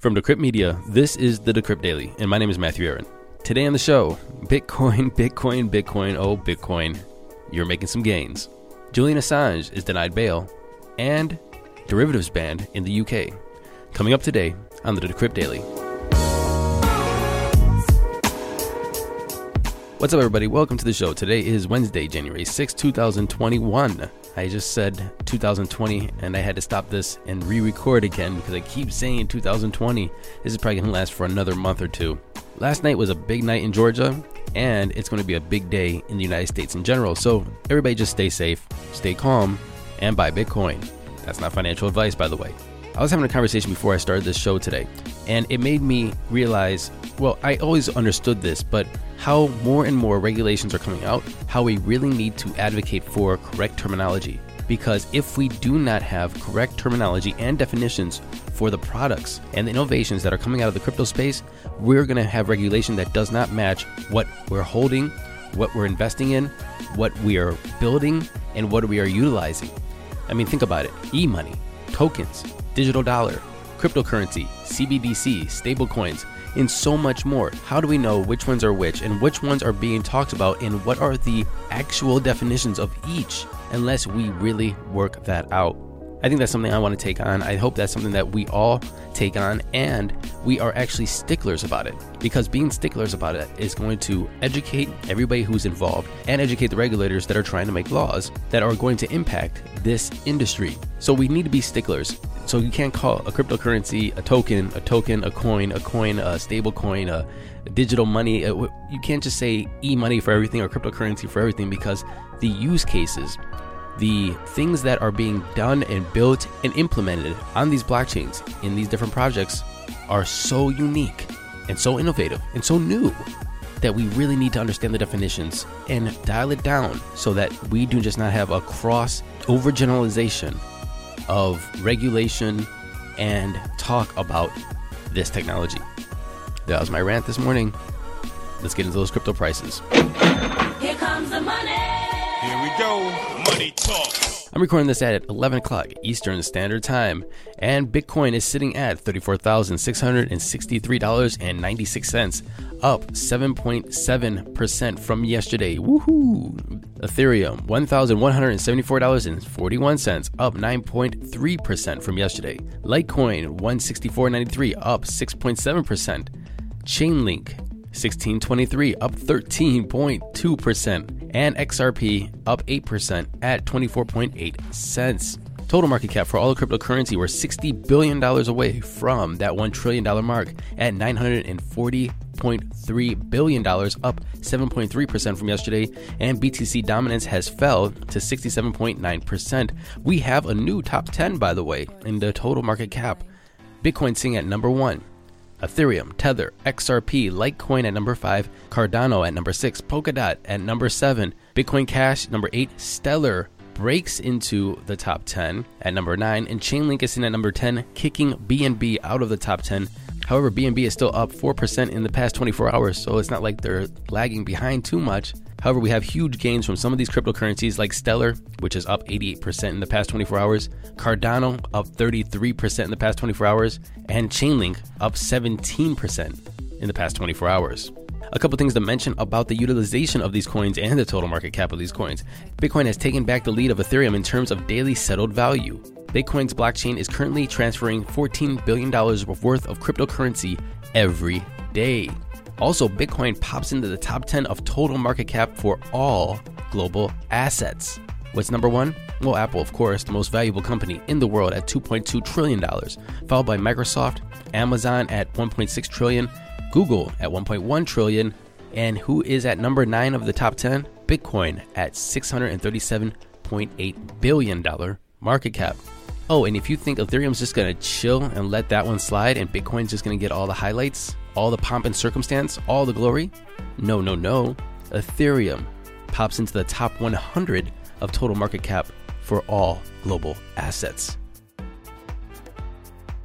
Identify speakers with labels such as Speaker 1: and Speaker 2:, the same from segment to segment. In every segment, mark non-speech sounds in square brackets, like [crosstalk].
Speaker 1: From Decrypt Media, this is the Decrypt Daily, and my name is Matthew Aaron. Today on the show, Bitcoin, [laughs] Bitcoin, Bitcoin, oh Bitcoin, you're making some gains. Julian Assange is denied bail, and derivatives banned in the UK. Coming up today on the Decrypt Daily. What's up, everybody? Welcome to the show. Today is Wednesday, January 6, 2021. I just said 2020, and I had to stop this and re record again because I keep saying 2020. This is probably going to last for another month or two. Last night was a big night in Georgia, and it's going to be a big day in the United States in general. So, everybody just stay safe, stay calm, and buy Bitcoin. That's not financial advice, by the way. I was having a conversation before I started this show today, and it made me realize well, I always understood this, but how more and more regulations are coming out, how we really need to advocate for correct terminology. Because if we do not have correct terminology and definitions for the products and the innovations that are coming out of the crypto space, we're going to have regulation that does not match what we're holding, what we're investing in, what we are building, and what we are utilizing. I mean, think about it e money, tokens, digital dollar, cryptocurrency, CBDC, stablecoins, and so much more. How do we know which ones are which and which ones are being talked about and what are the actual definitions of each unless we really work that out? I think that's something I want to take on. I hope that's something that we all take on and we are actually sticklers about it because being sticklers about it is going to educate everybody who's involved and educate the regulators that are trying to make laws that are going to impact this industry. So we need to be sticklers. So you can't call a cryptocurrency a token, a token, a coin, a coin, a stable coin, a digital money. Uh, you can't just say e money for everything or cryptocurrency for everything because the use cases the things that are being done and built and implemented on these blockchains in these different projects are so unique and so innovative and so new that we really need to understand the definitions and dial it down so that we do just not have a cross overgeneralization of regulation and talk about this technology. That was my rant this morning. Let's get into those crypto prices.
Speaker 2: Here comes the money.
Speaker 3: Here we go. Money talk.
Speaker 1: I'm recording this at 11 o'clock Eastern Standard Time, and Bitcoin is sitting at $34,663.96, up 7.7% from yesterday. Woohoo! Ethereum, $1,174.41, up 9.3% from yesterday. Litecoin, $164.93, up 6.7%. Chainlink, 1623 up 13.2% and XRP up 8% at 24.8 cents. Total market cap for all the cryptocurrency were $60 billion away from that $1 trillion mark at $940.3 billion, up 7.3% from yesterday, and BTC dominance has fell to 67.9%. We have a new top 10, by the way, in the total market cap. Bitcoin sitting at number one, Ethereum, Tether, XRP, Litecoin at number 5, Cardano at number 6, Polkadot at number 7, Bitcoin Cash number 8, Stellar breaks into the top 10 at number 9, and Chainlink is in at number 10, kicking BNB out of the top 10. However, BNB is still up 4% in the past 24 hours, so it's not like they're lagging behind too much. However, we have huge gains from some of these cryptocurrencies like Stellar, which is up 88% in the past 24 hours, Cardano up 33% in the past 24 hours, and Chainlink up 17% in the past 24 hours. A couple things to mention about the utilization of these coins and the total market cap of these coins. Bitcoin has taken back the lead of Ethereum in terms of daily settled value. Bitcoin's blockchain is currently transferring $14 billion worth of cryptocurrency every day. Also, Bitcoin pops into the top 10 of total market cap for all global assets. What's number one? Well, Apple, of course, the most valuable company in the world at $2.2 trillion, followed by Microsoft, Amazon at 1.6 trillion, Google at 1.1 trillion, and who is at number nine of the top 10? Bitcoin at $637.8 billion market cap. Oh, and if you think Ethereum's just gonna chill and let that one slide and Bitcoin's just gonna get all the highlights, all the pomp and circumstance, all the glory, no, no, no. Ethereum pops into the top 100 of total market cap for all global assets.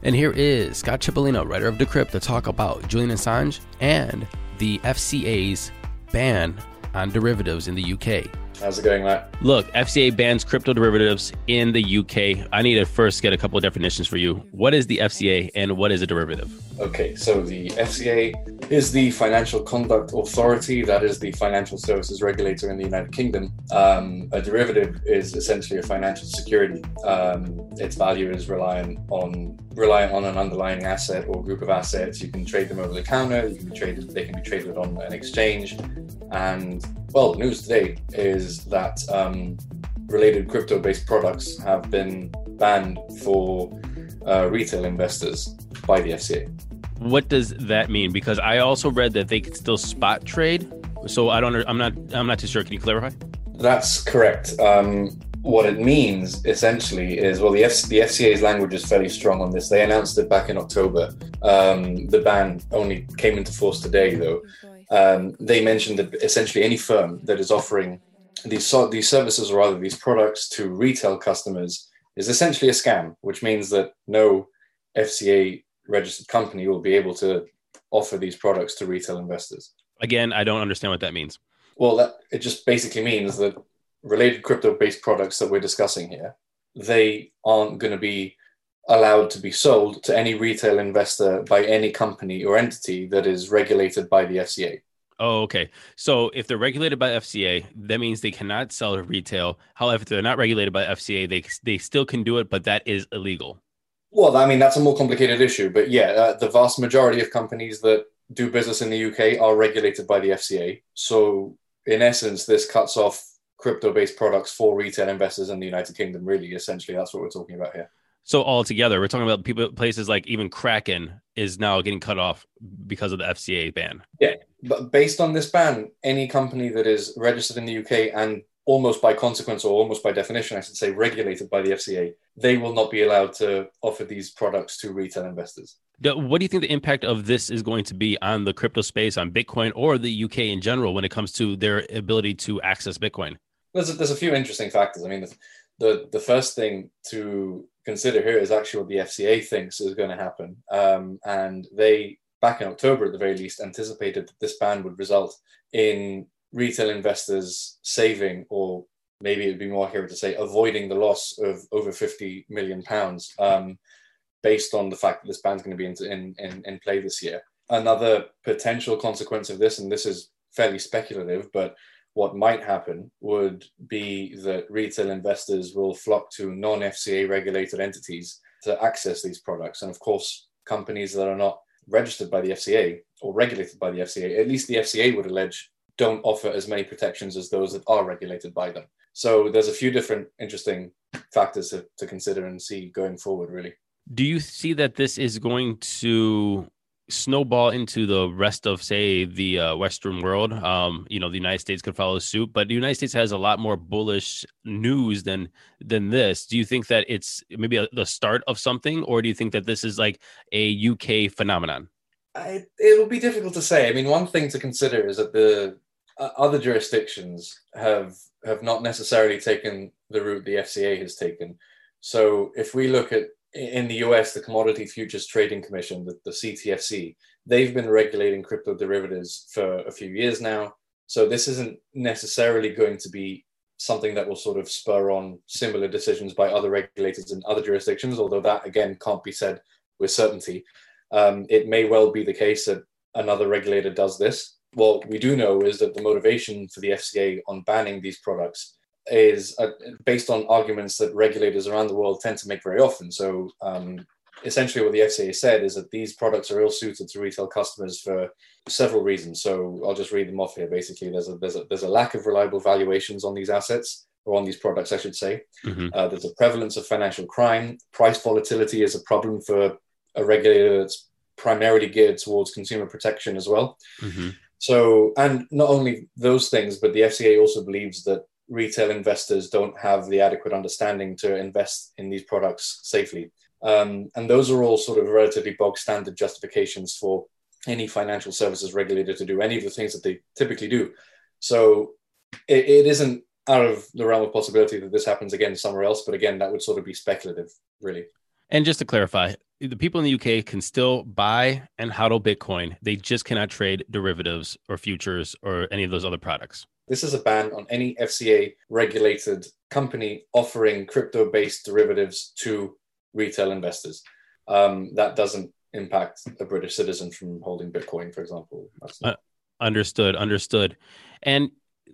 Speaker 1: And here is Scott Chipolina, writer of Decrypt, to talk about Julian Assange and the FCA's ban on derivatives in the UK.
Speaker 4: How's it going, Matt?
Speaker 1: Look, FCA bans crypto derivatives in the UK. I need to first get a couple of definitions for you. What is the FCA and what is a derivative?
Speaker 4: Okay, so the FCA is the Financial Conduct Authority, that is the financial services regulator in the United Kingdom. Um, a derivative is essentially a financial security. Um, its value is reliant on reliant on an underlying asset or group of assets. You can trade them over the counter. You can be traded. They can be traded on an exchange, and well, the news today is that um, related crypto based products have been banned for uh, retail investors by the FCA.
Speaker 1: What does that mean? Because I also read that they could still spot trade. So I don't. I'm not. I'm not too sure. Can you clarify?
Speaker 4: That's correct. Um, what it means essentially is well, the, F- the FCA's language is fairly strong on this. They announced it back in October. Um, the ban only came into force today, though um, they mentioned that essentially any firm that is offering these these services or rather these products to retail customers is essentially a scam, which means that no FCA registered company will be able to offer these products to retail investors.
Speaker 1: Again, I don't understand what that means.
Speaker 4: Well, that it just basically means that related crypto-based products that we're discussing here, they aren't going to be allowed to be sold to any retail investor by any company or entity that is regulated by the FCA.
Speaker 1: Oh, okay. So if they're regulated by FCA, that means they cannot sell to retail. However, if they're not regulated by FCA, they they still can do it, but that is illegal.
Speaker 4: Well, I mean that's a more complicated issue, but yeah, uh, the vast majority of companies that do business in the UK are regulated by the FCA. So in essence, this cuts off crypto-based products for retail investors in the United Kingdom. Really, essentially, that's what we're talking about here.
Speaker 1: So altogether, we're talking about people places like even Kraken is now getting cut off because of the FCA ban.
Speaker 4: Yeah, but based on this ban, any company that is registered in the UK and almost by consequence or almost by definition, I should say, regulated by the FCA, they will not be allowed to offer these products to retail investors.
Speaker 1: What do you think the impact of this is going to be on the crypto space, on Bitcoin, or the UK in general when it comes to their ability to access Bitcoin?
Speaker 4: There's a, there's a few interesting factors. I mean, the, the, the first thing to consider here is actually what the FCA thinks is going to happen. Um, and they, back in October at the very least, anticipated that this ban would result in retail investors saving, or maybe it'd be more accurate to say, avoiding the loss of over 50 million pounds um, based on the fact that this ban is going to be in, in, in play this year. Another potential consequence of this, and this is fairly speculative, but what might happen would be that retail investors will flock to non FCA regulated entities to access these products. And of course, companies that are not registered by the FCA or regulated by the FCA, at least the FCA would allege, don't offer as many protections as those that are regulated by them. So there's a few different interesting factors to, to consider and see going forward, really.
Speaker 1: Do you see that this is going to snowball into the rest of say the uh, western world um you know the united states could follow suit but the united states has a lot more bullish news than than this. Do you think that it's maybe a, the start of something or do you think that this is like a uk phenomenon?
Speaker 4: I, it will be difficult to say. I mean one thing to consider is that the uh, other jurisdictions have have not necessarily taken the route the fca has taken. So if we look at in the US, the Commodity Futures Trading Commission, the, the CTFC, they've been regulating crypto derivatives for a few years now. So this isn't necessarily going to be something that will sort of spur on similar decisions by other regulators in other jurisdictions, although that again can't be said with certainty. Um, it may well be the case that another regulator does this. What we do know is that the motivation for the FCA on banning these products is uh, based on arguments that regulators around the world tend to make very often. So um, essentially what the FCA said is that these products are ill suited to retail customers for several reasons. So I'll just read them off here. Basically, there's a there's a there's a lack of reliable valuations on these assets or on these products, I should say. Mm-hmm. Uh, there's a prevalence of financial crime. Price volatility is a problem for a regulator that's primarily geared towards consumer protection as well. Mm-hmm. So, and not only those things, but the FCA also believes that retail investors don't have the adequate understanding to invest in these products safely. Um, and those are all sort of relatively bog standard justifications for any financial services regulator to do any of the things that they typically do. So it, it isn't out of the realm of possibility that this happens again somewhere else. But again, that would sort of be speculative, really.
Speaker 1: And just to clarify, the people in the UK can still buy and hodl Bitcoin. They just cannot trade derivatives or futures or any of those other products.
Speaker 4: This is a ban on any FCA regulated company offering crypto based derivatives to retail investors. Um, that doesn't impact a British citizen from holding Bitcoin, for example.
Speaker 1: Uh, understood, understood. And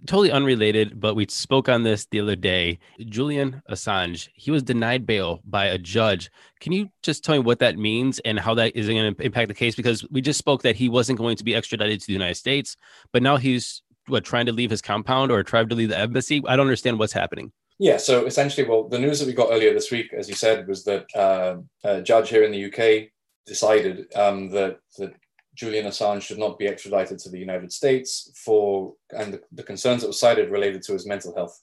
Speaker 1: totally unrelated, but we spoke on this the other day. Julian Assange, he was denied bail by a judge. Can you just tell me what that means and how that is going to impact the case? Because we just spoke that he wasn't going to be extradited to the United States, but now he's what trying to leave his compound or trying to leave the embassy. I don't understand what's happening.
Speaker 4: Yeah, so essentially, well, the news that we got earlier this week, as you said, was that uh, a judge here in the UK decided um, that that Julian Assange should not be extradited to the United States for, and the, the concerns that were cited related to his mental health.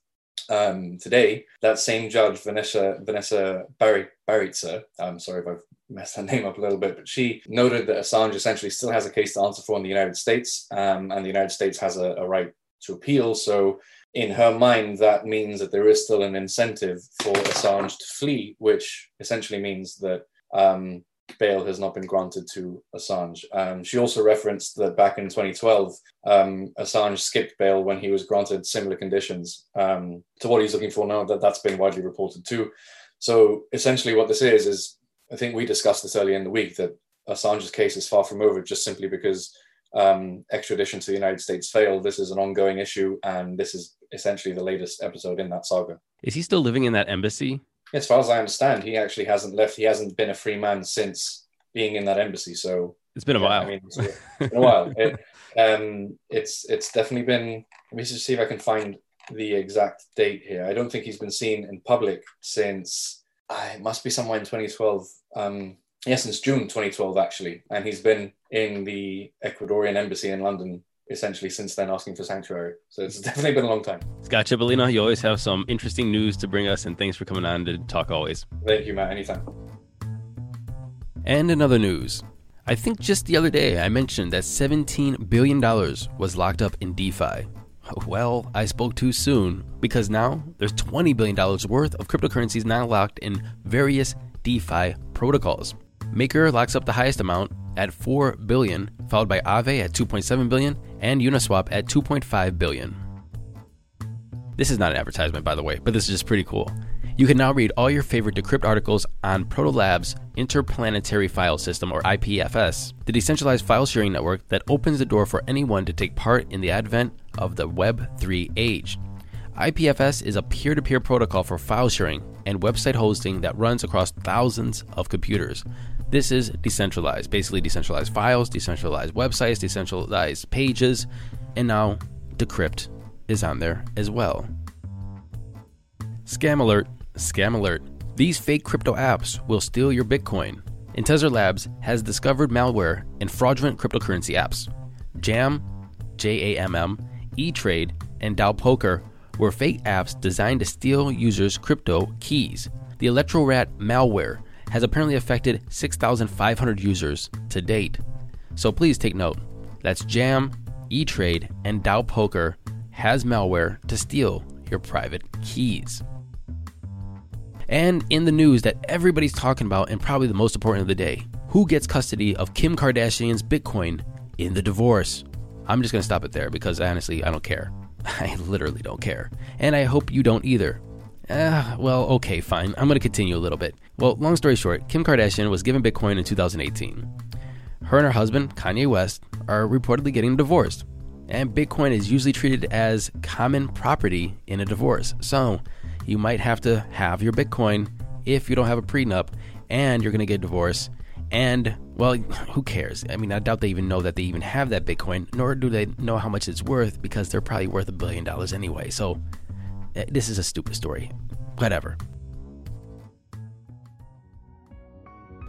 Speaker 4: Um, today, that same judge, Vanessa Vanessa Barry Baraitser, I'm sorry if I've messed her [laughs] name up a little bit, but she noted that Assange essentially still has a case to answer for in the United States, um, and the United States has a, a right to appeal. So, in her mind, that means that there is still an incentive for Assange to flee, which essentially means that um, bail has not been granted to Assange. Um, she also referenced that back in 2012, um, Assange skipped bail when he was granted similar conditions um, to what he's looking for now. That that's been widely reported too. So essentially, what this is is I think we discussed this earlier in the week that Assange's case is far from over just simply because um, extradition to the United States failed. This is an ongoing issue, and this is essentially the latest episode in that saga.
Speaker 1: Is he still living in that embassy?
Speaker 4: as far as I understand, he actually hasn't left. He hasn't been a free man since being in that embassy. So
Speaker 1: it's been a while. I
Speaker 4: mean, it's been a while. It, [laughs] um, it's it's definitely been. Let me just see if I can find the exact date here. I don't think he's been seen in public since. It must be somewhere in 2012. Um, yeah, since June 2012 actually, and he's been in the Ecuadorian embassy in London essentially since then asking for sanctuary. So it's [laughs] definitely been a long time.
Speaker 1: Scott Chipolina, you always have some interesting news to bring us, and thanks for coming on to talk always.
Speaker 4: Thank you, Matt. Anytime.
Speaker 1: And another news. I think just the other day I mentioned that $17 billion was locked up in DeFi. Well, I spoke too soon because now there's $20 billion worth of cryptocurrencies now locked in various DeFi protocols. Maker locks up the highest amount at 4 billion, followed by Aave at 2.7 billion and Uniswap at 2.5 billion. This is not an advertisement, by the way, but this is just pretty cool. You can now read all your favorite Decrypt articles on Protocol Labs Interplanetary File System, or IPFS, the decentralized file sharing network that opens the door for anyone to take part in the advent of the Web3 age. IPFS is a peer to peer protocol for file sharing and website hosting that runs across thousands of computers. This is decentralized, basically decentralized files, decentralized websites, decentralized pages, and now Decrypt is on there as well. Scam alert, scam alert. These fake crypto apps will steal your Bitcoin. Intezer Labs has discovered malware in fraudulent cryptocurrency apps. Jamm, J A M M, E Trade, and DaoPoker were fake apps designed to steal users' crypto keys. The ElectroRat malware has apparently affected 6,500 users to date. So please take note. That's Jamm, E-Trade, and DaoPoker has malware to steal your private keys. And in the news that everybody's talking about, and probably the most important of the day, who gets custody of Kim Kardashian's Bitcoin in the divorce? I'm just going to stop it there because honestly, I don't care. [laughs] I literally don't care. And I hope you don't either. Uh, well, okay, fine. I'm going to continue a little bit. Well, long story short, Kim Kardashian was given Bitcoin in 2018. Her and her husband, Kanye West, are reportedly getting divorced. And Bitcoin is usually treated as common property in a divorce. So you might have to have your Bitcoin if you don't have a prenup and you're going to get divorced. And, well, [laughs] who cares? I mean, I doubt they even know that they even have that Bitcoin, nor do they know how much it's worth because they're probably worth a billion dollars anyway. So Eh, this is a stupid story. Whatever.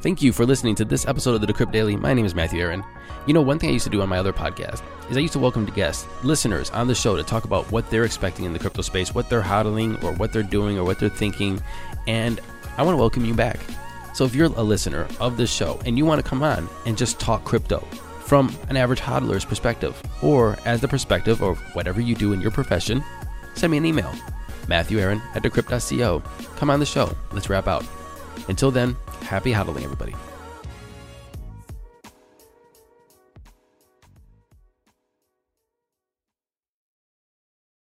Speaker 1: Thank you for listening to this episode of the Decrypt Daily. My name is Matthew Aaron. You know, one thing I used to do on my other podcast is I used to welcome guests, listeners on the show to talk about what they're expecting in the crypto space, what they're hodling, or what they're doing, or what they're thinking. And I want to welcome you back. So if you're a listener of this show and you want to come on and just talk crypto from an average hodler's perspective, or as the perspective of whatever you do in your profession, send me an email. Matthew Aaron at decrypt.co. Come on the show. Let's wrap out. Until then, happy hodling, everybody.